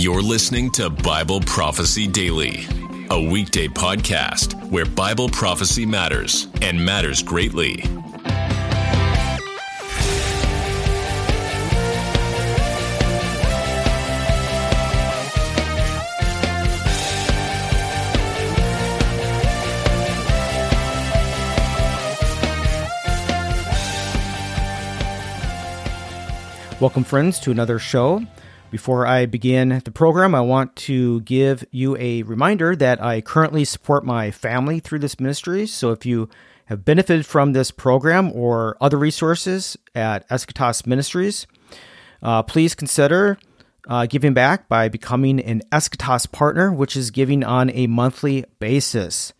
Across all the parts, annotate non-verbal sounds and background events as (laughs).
You're listening to Bible Prophecy Daily, a weekday podcast where Bible prophecy matters and matters greatly. Welcome, friends, to another show. Before I begin the program, I want to give you a reminder that I currently support my family through this ministry. So if you have benefited from this program or other resources at Eschatos Ministries, uh, please consider uh, giving back by becoming an Eschatos partner, which is giving on a monthly basis.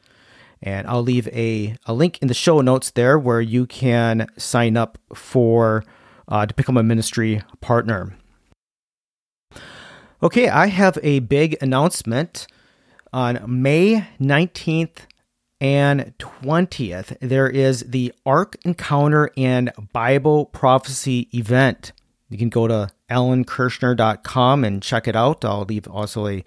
And I'll leave a, a link in the show notes there where you can sign up for uh, to become a ministry partner. Okay, I have a big announcement on May 19th and 20th. There is the Ark Encounter and Bible Prophecy event. You can go to alankurschner.com and check it out. I'll leave also a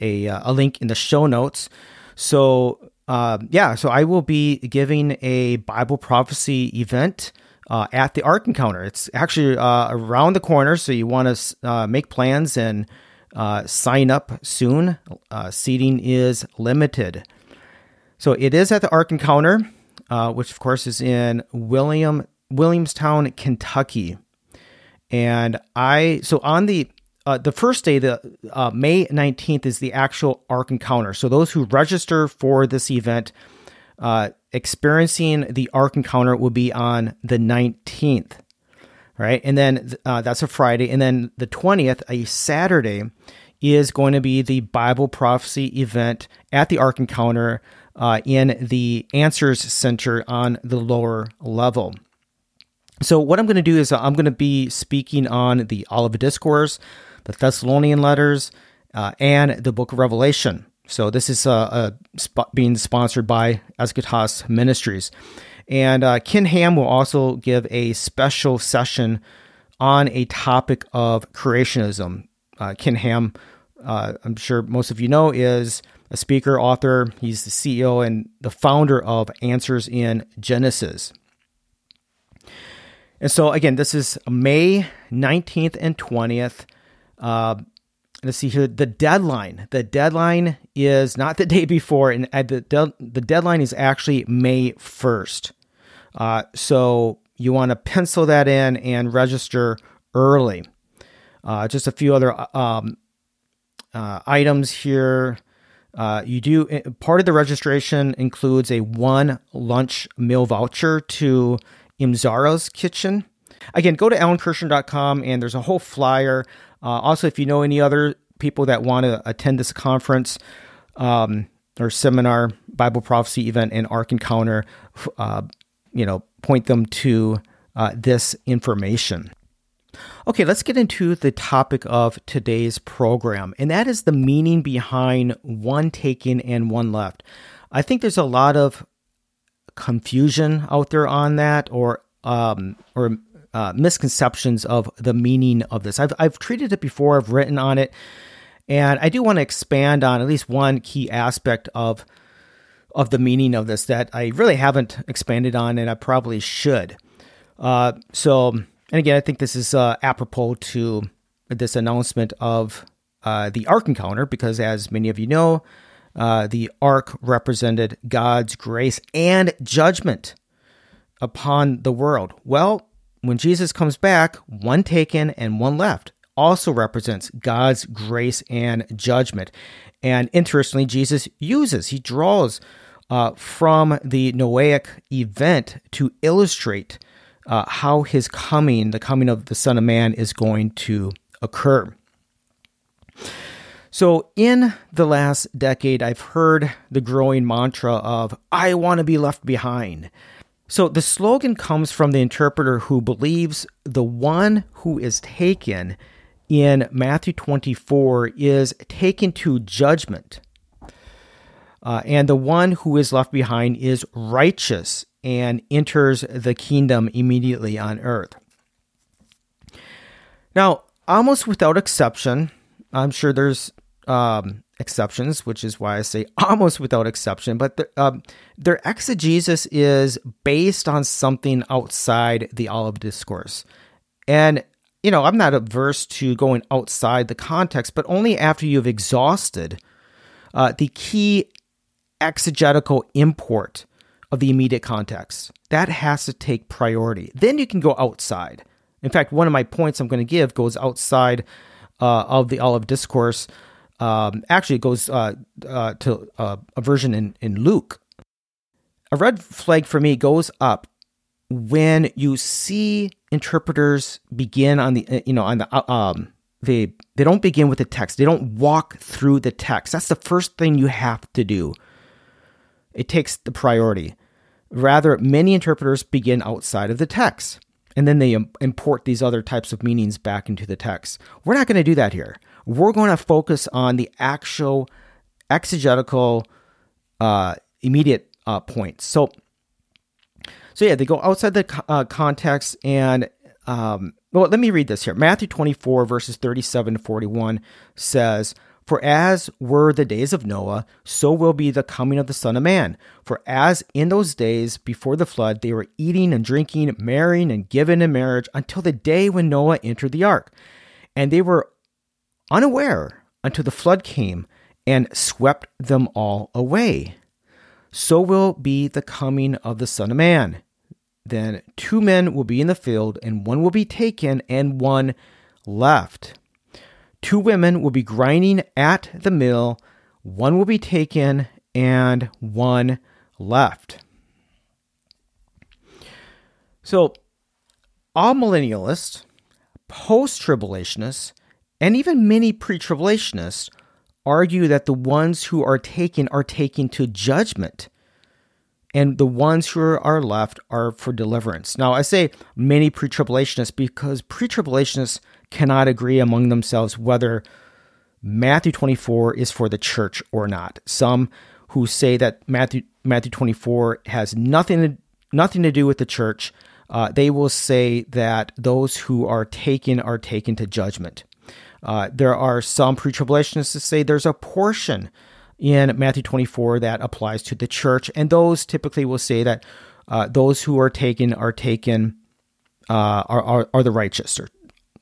a, uh, a link in the show notes. So, uh, yeah, so I will be giving a Bible prophecy event uh, at the Ark Encounter. It's actually uh, around the corner, so you want to uh, make plans and uh, sign up soon. Uh, seating is limited. So it is at the Ark Encounter, uh, which of course is in William Williamstown, Kentucky. And I so on the the first day, the May nineteenth is the actual Ark Encounter. So those who register for this event uh, experiencing the Ark Encounter will be on the 19th, right? And then uh, that's a Friday. And then the 20th, a Saturday, is going to be the Bible Prophecy event at the Ark Encounter uh, in the Answers Center on the lower level. So, what I'm going to do is I'm going to be speaking on the Olivet Discourse, the Thessalonian letters, uh, and the book of Revelation. So this is uh, sp- being sponsored by Eschatos Ministries. And uh, Ken Ham will also give a special session on a topic of creationism. Uh, Ken Ham, uh, I'm sure most of you know, is a speaker, author. He's the CEO and the founder of Answers in Genesis. And so, again, this is May 19th and 20th. Uh, let's see here. The deadline. The deadline is not the (laughs) day before and the, de- the deadline is actually may 1st uh, so you want to pencil that in and register early. Uh, just a few other um, uh, items here. Uh, you do eh, part of the registration includes a one lunch meal voucher to Emzara's kitchen. Again go to alankurschner.com and there's a whole flyer uh, also, if you know any other people that want to attend this conference um, or seminar, Bible prophecy event, and Ark Encounter, uh, you know, point them to uh, this information. Okay, let's get into the topic of today's program, and that is the meaning behind one taken and one left. I think there's a lot of confusion out there on that, or um, or uh, misconceptions of the meaning of this. I've, I've treated it before, I've written on it, and I do want to expand on at least one key aspect of of the meaning of this that I really haven't expanded on, and I probably should. Uh, so, and again, I think this is uh, apropos to this announcement of uh, the Ark encounter, because as many of you know, uh, the Ark represented God's grace and judgment upon the world. Well, when Jesus comes back, one taken and one left also represents God's grace and judgment. And interestingly, Jesus uses, he draws uh, from the Noahic event to illustrate uh, how his coming, the coming of the Son of Man, is going to occur. So, in the last decade, I've heard the growing mantra of, I want to be left behind. So the slogan comes from the interpreter who believes the one who is taken in Matthew 24 is taken to judgment. Uh, and the one who is left behind is righteous and enters the kingdom immediately on earth. Now, almost without exception, I'm sure there's um, exceptions, which is why I say (laughs) almost without exception. But the, um, their exegesis is based on something outside the Olivet Discourse, and you know I'm not averse to going outside the context, but only after you've exhausted uh, the key exegetical import of the immediate context. That has to take priority. Then you can go outside. In fact, one of my points I'm going to give goes outside uh, of the Olivet Discourse. Um, actually, it goes uh, uh, to uh, a version in, in Luke. A red flag for me goes up when you see interpreters begin on the you know on the uh, um they they don't begin with the text. They don't walk through the text. That's the first thing you have to do. It takes the priority. Rather, many interpreters begin outside of the text and then they import these other types of meanings back into the text. We're not going to do that here. We're going to focus on the actual exegetical uh, immediate uh, points. So, so yeah, they go outside the uh, context and um, well, let me read this here. Matthew 24 verses 37 to 41 says, for as were the days of Noah, so will be the coming of the Son of Man. For as in those days before the flood, they were eating and drinking, marrying and giving in marriage until the day when Noah entered the ark. And they were unaware until the flood came and swept them all away. So will be the coming of the Son of Man. Then two men will be in the field, and one will be taken, and one left. Two women will be grinding at the mill, one will be taken, and one left. So, amillennialists, post tribulationists, and even many pre tribulationists argue that the ones who are taken are taken to judgment and the ones who are left are for deliverance. Now, I say many pre tribulationists because pre tribulationists cannot agree among themselves whether Matthew 24 is for the church or not. Some who say that Matthew Matthew 24 has nothing to, nothing to do with the church, uh, they will say that those who are taken are taken to judgment. Uh, there are some pre-tribulationists that say there's a portion in Matthew 24 that applies to the church, and those typically will say that uh, those who are taken are taken uh, are, are, are the righteous or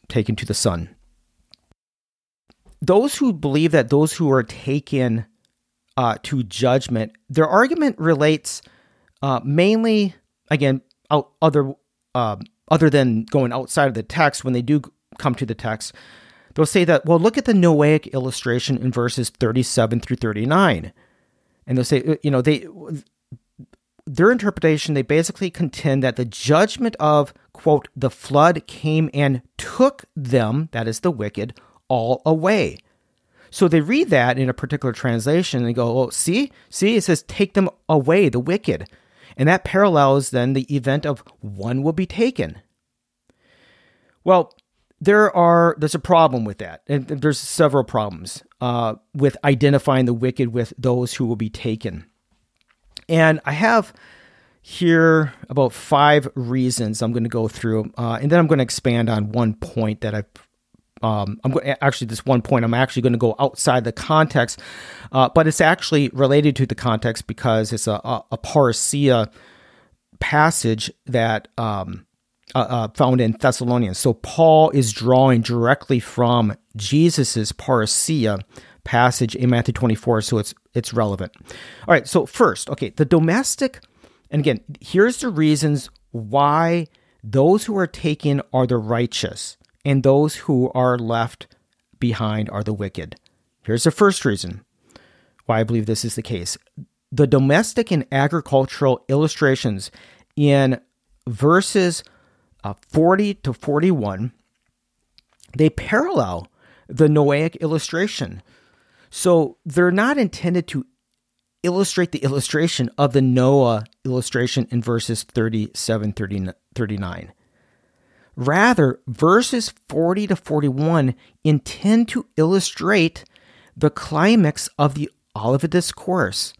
taken to the Son. Those who believe that those who are taken uh, to judgment, their argument relates uh, mainly, again, out, other uh, other than going outside of the text. When they do come to the text, they'll say that, well, look at the Noahic illustration in verses thirty-seven through thirty-nine, and they'll say, uh, you know, they their interpretation, they basically contend that the judgment of, quote, the flood came and took them, that is the wicked, all away. So they read that in a particular translation and they go, oh, see, see, it says take them away, the wicked. And that parallels then the event of one will be taken. Well, there are there's a problem with that, and there's several problems uh, with identifying the wicked with those who will be taken. And I have here about five reasons I'm going to go through, uh, and then I'm going to expand on one point that I've. Um, I'm going actually this one point. I'm actually going to go outside the context, uh, but it's actually related to the context because it's a, a, a parousia passage that um, uh, uh, found in Thessalonians. So Paul is drawing directly from Jesus's parousia passage in Matthew 24, so it's it's relevant. All right, so first, okay, the domestic, and again, here's the reasons why those who are taken are the righteous, and those who are left behind are the wicked. Here's the first reason why I believe this is the case. The domestic and agricultural illustrations in verses uh, 40 to 41 they parallel the Noahic illustration. So they're not intended to illustrate the illustration of the Noah illustration in verses 37 39. Rather, verses 40 to 41 intend to illustrate the climax of the Olivet Discourse.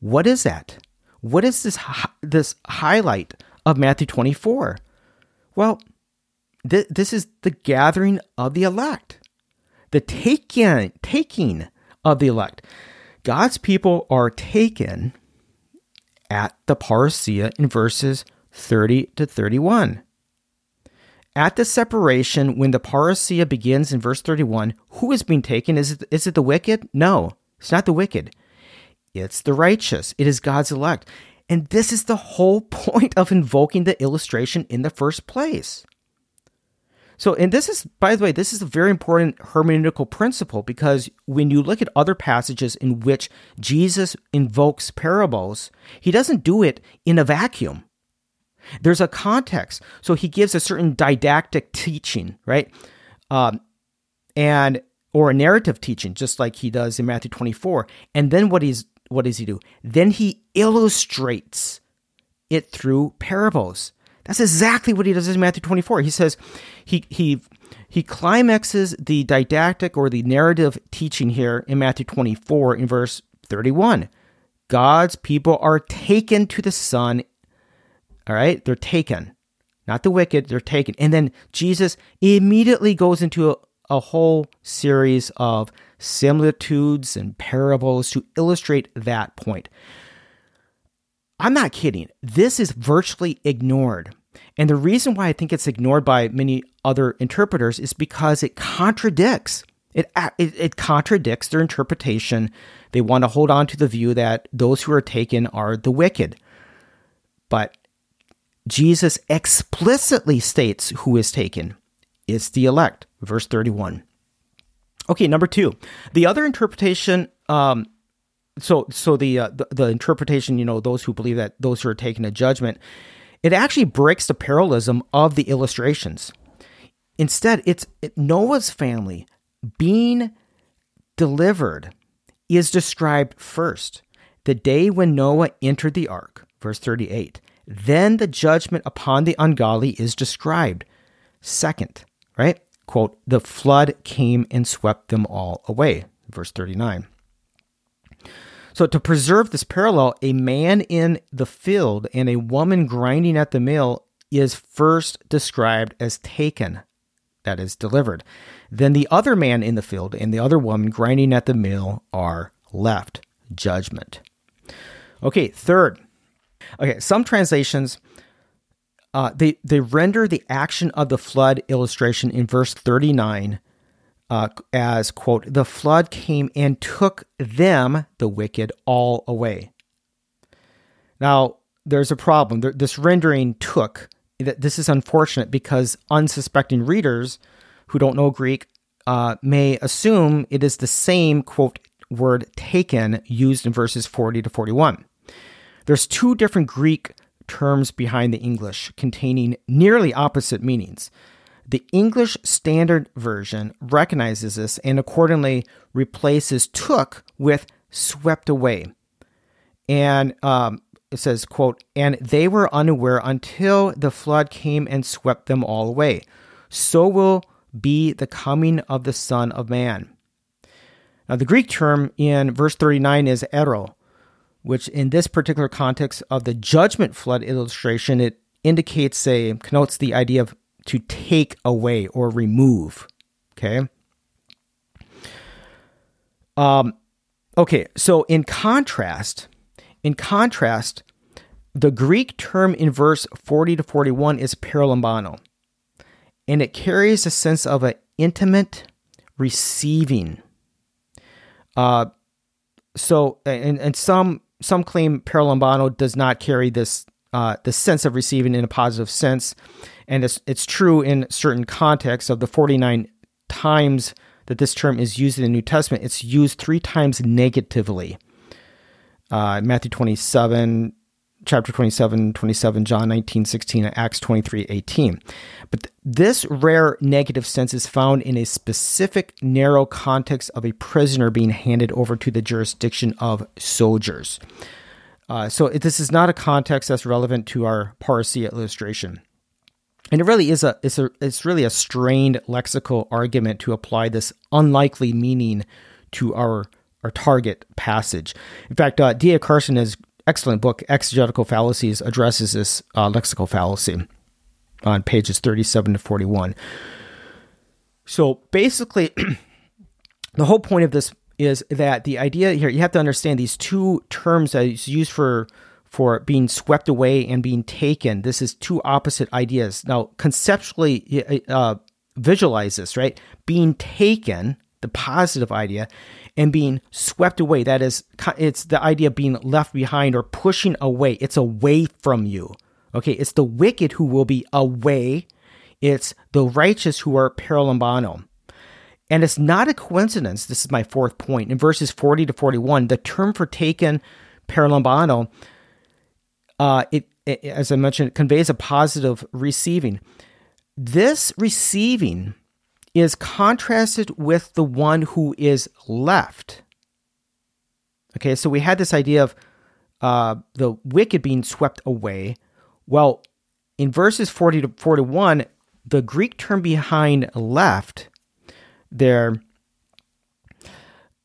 What is that? What is this, this highlight of Matthew 24? Well, th- this is the gathering of the elect. the taking, taking of the elect. God's people are taken at the parousia in verses 30 to 31. At the separation, when the parousia begins in verse 31, who is being taken? Is it, is it the wicked? No, it's not the wicked. It's the righteous. It is God's elect. And this is the whole (laughs) point of invoking the illustration in the first place. So, and this is, by the way, this is a very important hermeneutical principle because when you look at other passages in which Jesus invokes parables, he doesn't do it in a vacuum. There's a context. So he gives a certain didactic teaching, right? Um, and or a narrative teaching, just like he does in Matthew 24. And then what he's what does he do? Then he illustrates it through parables. That's exactly what he does in Matthew 24. He says he he he climaxes the didactic or the narrative teaching here in Matthew 24 in verse 31. God's people are taken to the Son. All right, they're taken. Not the wicked, they're taken. And then Jesus immediately goes into a, a whole series of similitudes and parables to illustrate that point. I'm not kidding. This is virtually ignored. And the reason why I think it's ignored by many other interpreters is because it contradicts. It, it, it contradicts their interpretation. They want to hold on to the view that those who are taken are the wicked. But Jesus explicitly states who is taken. It's the elect. Verse 31. Okay, number two. The other interpretation um, so so the, uh, the, the interpretation you know those who believe that those who are taking a judgment it actually breaks the parallelism of the illustrations. Instead it's it, noah's family being delivered is described first. The day when noah entered the ark verse 38 then the judgment upon the ungodly is described second right quote the flood came and swept them all away verse 39 so, to preserve this parallel, a man in the field and a woman grinding at the mill is first described as taken, that is, delivered. Then the other man in the field and the other woman grinding at the mill are left, judgment. Okay, third. Okay, some translations uh, they they render the action of the flood illustration in verse 39 uh, as, quote, the flood came and took them, the wicked, all away. Now, there's a problem. This rendering took, this is unfortunate because unsuspecting readers who don't know Greek uh, may assume it is the same, quote, word taken used in verses 40 to 41. There's two different Greek terms behind the English containing nearly opposite meanings. The English Standard Version recognizes this and accordingly replaces took with swept away. And um, it says, quote, and they were unaware until the flood came and swept them all away. So will be the coming of the Son of Man. Now, the Greek term in verse 39 is airo, which in this particular context of the judgment flood illustration, it indicates a connotes the idea of to take away or remove. Okay. Um, okay, so in contrast, in contrast, the Greek term in verse 40 to 41 is paralambano, and it carries a sense of an intimate receiving. Uh, so, and, and some some claim paralambano does not carry this uh, the sense of receiving in a positive sense. And it's, it's true in certain contexts of the 49 times that this term is used in the New Testament, it's used three times negatively. Uh, Matthew 27, chapter 27, 27, John 19, 16, and Acts 23, 18. But th- this rare negative sense is found in a specific narrow context of a prisoner being handed over to the jurisdiction of soldiers. Uh, so this is not a context that's relevant to our parousia illustration. And it really is a it's a it's really a strained lexical argument to apply this unlikely meaning to our our target passage. In fact, uh, D.A. Carson, his excellent book Exegetical Fallacies, addresses this uh, lexical fallacy on pages 37 to 41. So basically, (clears throat) the whole point of this is that the idea here you have to understand these two terms that is used for for being swept away and being taken. This is two opposite ideas. Now, conceptually, uh, visualize this, right? Being taken, the positive idea, and being swept away. That is, it's the idea of being left behind or pushing away. It's away from you. Okay, it's the wicked who will be away. It's the righteous who are paralambano. And it's not a coincidence. This is my fourth point. In verses 40 to 41, the term for taken, paralambano, uh, it, it, as I mentioned, conveys a positive receiving. This receiving is contrasted with the one who is left. Okay, so we had this idea of uh, the wicked being swept away. Well, in verses 40 to 41, the Greek term behind left there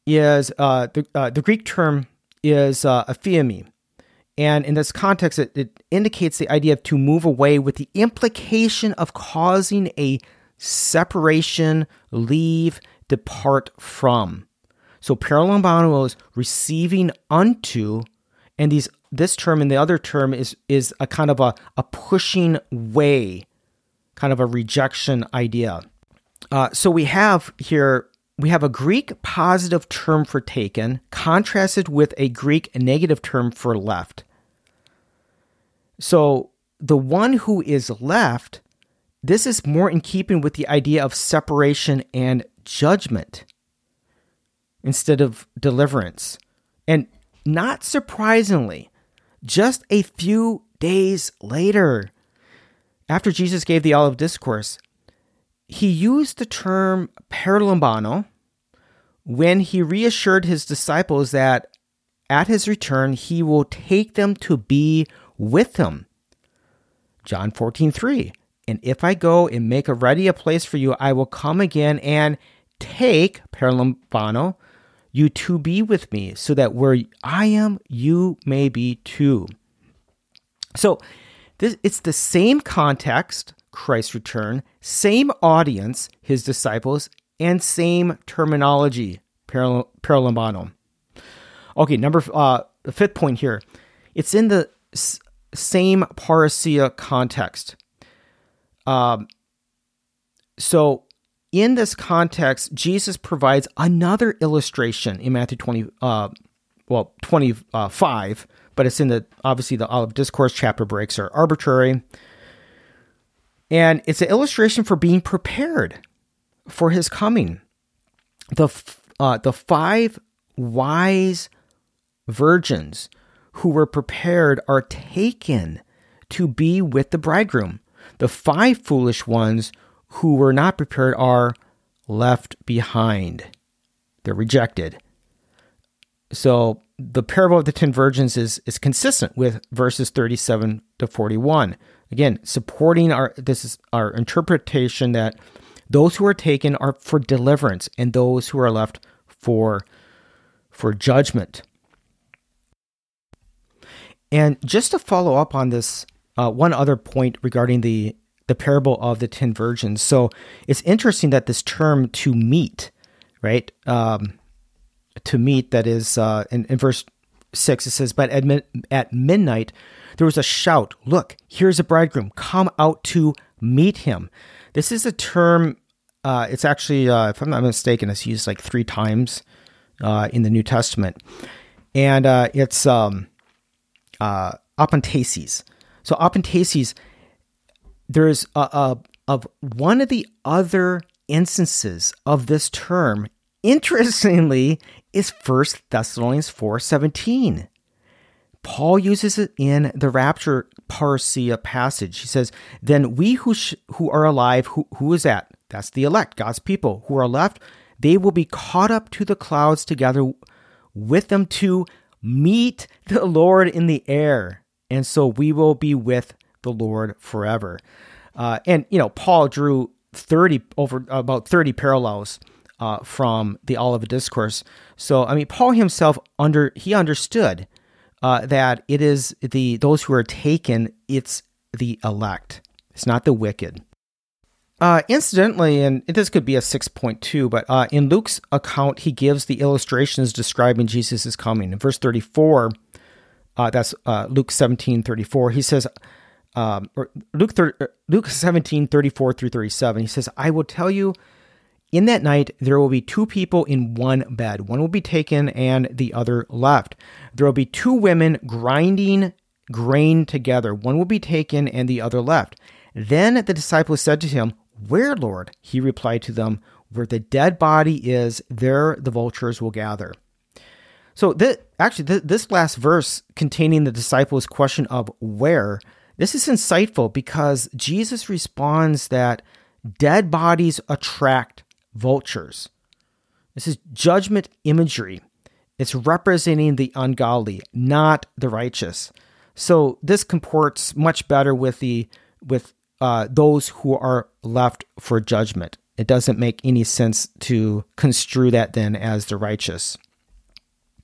is uh, the, uh, the Greek term is uh, aphiemi. And in this context, it, it indicates the idea of to move away with the implication of causing a separation, leave, depart from. So paralambano is receiving unto, and these this term and the other term is is a kind of a, a pushing way, kind of a rejection idea. Uh, so we have here we have a Greek positive term for taken contrasted with a Greek negative term for left. So the one who is left, this is more in keeping with the idea of separation and judgment instead of deliverance. And not surprisingly, just a few days later, after Jesus gave the Olivet Discourse, he used the term paralambano when he reassured his disciples that at his return he will take them to be with him. John 14, 3. And if I go and make a ready a place for you, I will come again and take, paralambano, you to be with me, so that where I am, you may be too. So this it's the same context, Christ's return, same audience, his disciples, and same terminology, paralambano. Okay, number uh, the fifth point here. It's in the s- same parousia context. Um, so in this context, Jesus provides another illustration in Matthew 20, uh, well, 25, but it's in the, obviously, the Olivet Discourse chapter breaks are arbitrary. And it's an illustration for being prepared for his coming. The, uh, the five wise virgins who were prepared are taken to be with the bridegroom. The five foolish ones who were not prepared are left behind. They're rejected. So the parable of the ten virgins is, is consistent with verses 37 to 41. Again, supporting our this is our interpretation that those who are taken are for deliverance and those who are left for for judgment. And just to follow up on this, uh, one other point regarding the the parable of the ten virgins. So it's interesting that this term "to meet," right? Um, to meet that is uh, in, in verse six. It says, "But at, min- at midnight there was a shout. Look, here's a bridegroom. Come out to meet him." This is a term. Uh, it's actually, uh, if I'm not mistaken, it's used like three times uh, in the New Testament, and uh, it's um, uh, apantesis. So apantesis, there's a, a, of one of the other instances of this term. Interestingly, is First Thessalonians four seventeen. Paul uses it in the rapture parousia passage. He says, "Then we who sh- who are alive, who who is that? That's the elect, God's people who are left. They will be caught up to the clouds together with them to meet the Lord in the air. And so we will be with the Lord forever. Uh, and, you know, Paul drew 30 over about 30 parallels uh, from the Olivet Discourse. So, I mean, Paul himself under he understood uh, that it is the those who are taken, it's the elect. It's not the wicked. uh, incidentally, and this could be a 6.2, but uh, in Luke's account, he gives the illustrations describing Jesus' coming. In verse 34, uh, that's uh, Luke 17 34, he says, um, or Luke, uh, Luke 17 34 through 37, he says, I will tell you, in that night there will be two people in one bed. One will be taken and the other left. There will be two women grinding grain together. One will be taken and the other left. Then the disciples said to him, Where, Lord? He replied to them, Where the dead body is, there the vultures will gather. So, actually, th- this last verse containing the disciples' question of where, this is insightful because Jesus responds that dead bodies attract vultures. This is judgment imagery. It's representing the ungodly, not the righteous. So this comports much better with the with uh, those who are left for judgment. It doesn't make any sense to construe that then as the righteous.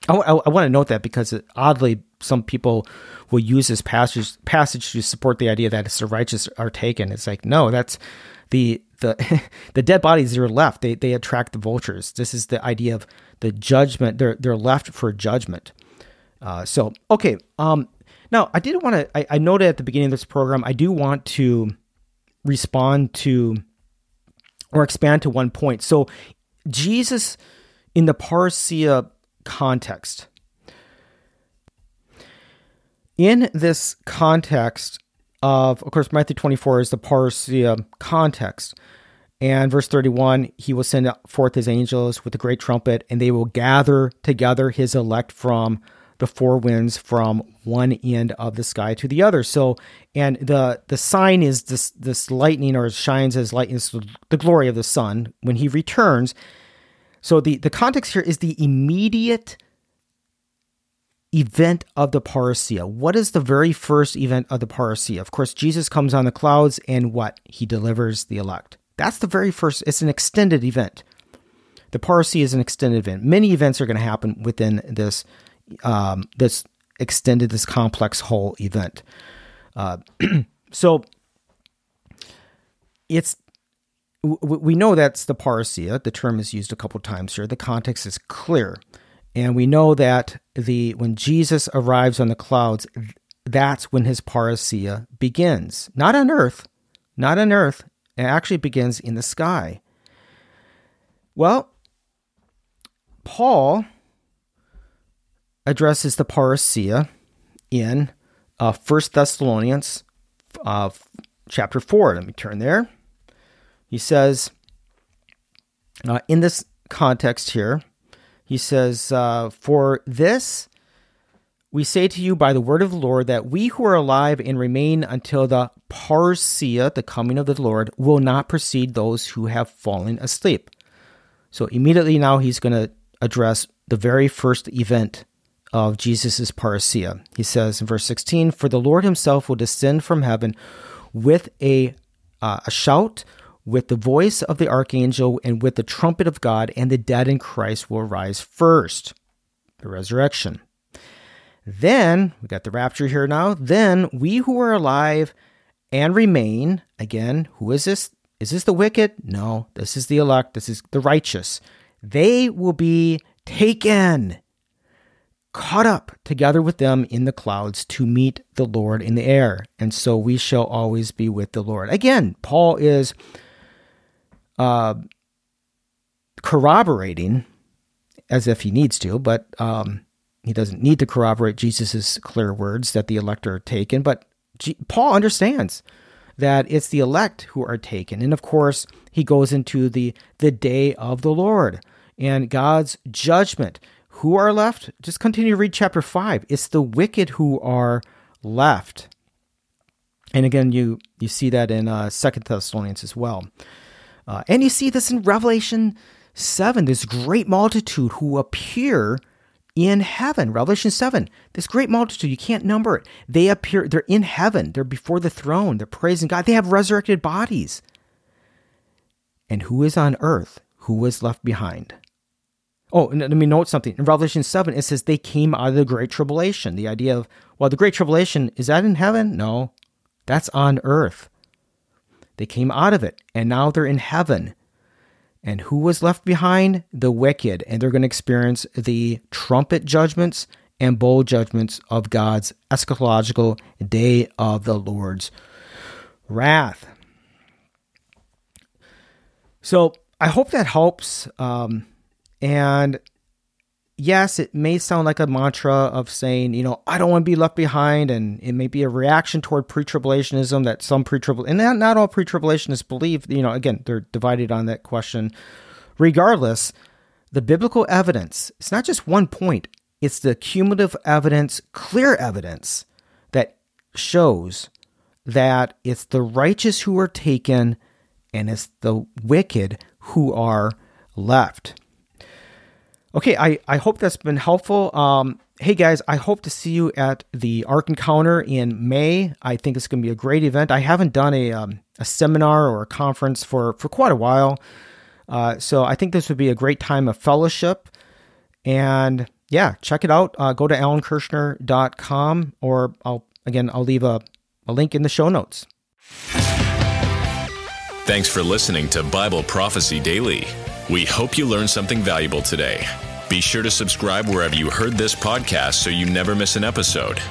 I, I, I want to note that because it, oddly, some people will use this passage passage to support the idea that it's the righteous are taken. It's like no, that's the the (laughs) the dead bodies that are left. They they attract the vultures. This is the idea of the judgment. They're they're left for judgment. Uh, so okay. Um, now I did want to. I, I noted at the beginning of this program. I do want to respond to or expand to one point. So Jesus in the parousia context. In this context of, of course, Matthew 24 is the parousia context. And verse 31, he will send forth his angels with a great trumpet, and they will gather together his elect from the four winds from one end of the sky to the other. So, and the the sign is this this lightning or shines as lightning, the glory of the Son when he returns. So the the context here is the immediate event of the parousia. What is the very first event of the parousia? Of course, Jesus comes on the clouds and what? He delivers the elect. That's the very first, it's an extended event. The parousia is an extended event. Many events are going to happen within this um, this extended, this complex whole event. Uh, (clears throat) so it's we know that's the parousia. The term is used a couple times here. The context is clear, and we know that the when Jesus arrives on the clouds, that's when his parousia begins. Not on earth, not on earth. It actually begins in the sky. Well, Paul addresses the parousia in uh, 1 Thessalonians uh, chapter 4. Let me turn there. He says, uh, in this context here, he says, uh, For this we say to you by the word of the Lord that we who are alive and remain until the parousia, the coming of the Lord, will not precede those who have fallen asleep. So immediately now he's going to address the very first event of Jesus' parousia. He says in verse 16, For the Lord himself will descend from heaven with a, uh, a shout, with the voice of the archangel, and with the trumpet of God, and the dead in Christ will rise first. The resurrection. Then, we got the rapture here now. Then we who are alive and remain, again, who is this? Is this the wicked? No, this is the elect. This is the righteous. They will be taken caught up together with them in the clouds to meet the Lord in the air. And so we shall always be with the Lord. Again, Paul is uh, corroborating as if he needs to, but um, he doesn't need to corroborate Jesus' clear words that the elect are taken. But G- Paul understands that it's the elect who are taken. And of course, he goes into the, the day of the Lord and God's judgment who are left? Just continue to read chapter 5. It's the wicked who are left. And again, you, you see that in uh, Second Thessalonians as well. Uh, and you see this in Revelation 7, this great multitude who appear in heaven. Revelation 7, this great multitude, you can't number it. They appear, they're in heaven, they're before the throne, they're praising God, they have resurrected bodies. And who is on earth? Who was left behind? Oh, let me note something. In Revelation 7, it says they came out of the Great Tribulation. The idea of, well, the Great Tribulation, is that in heaven? No, that's on earth. They came out of it, and now they're in heaven. And who was left behind? The wicked. And they're going to experience the trumpet judgments and bowl judgments of God's eschatological day of the Lord's wrath. So I hope that helps. Um, and yes, it may sound like a mantra of saying, you know, I don't want to be left behind, and it may be a reaction toward pre-tribulationism that some pre-tribul and not, not all pre-tribulationists believe. You know, again, they're divided on that question. Regardless, the biblical evidence, it's not just one point, it's the cumulative evidence, clear evidence that shows that it's the righteous who are taken and it's the wicked who are left. Okay, I, I hope that's been helpful. Um, hey guys, I hope to see you at the Ark Encounter in May. I think it's going to be a great event. I haven't done a, um, a seminar or a conference for, for quite a while. Uh, so I think this would be a great time of fellowship. And yeah, check it out. Uh, go to alankurschner.com or I'll, again, I'll leave a, a link in the show notes. Thanks for listening to Bible Prophecy Daily. We hope you learned something valuable today. Be sure to subscribe wherever you heard this podcast so you never miss an episode.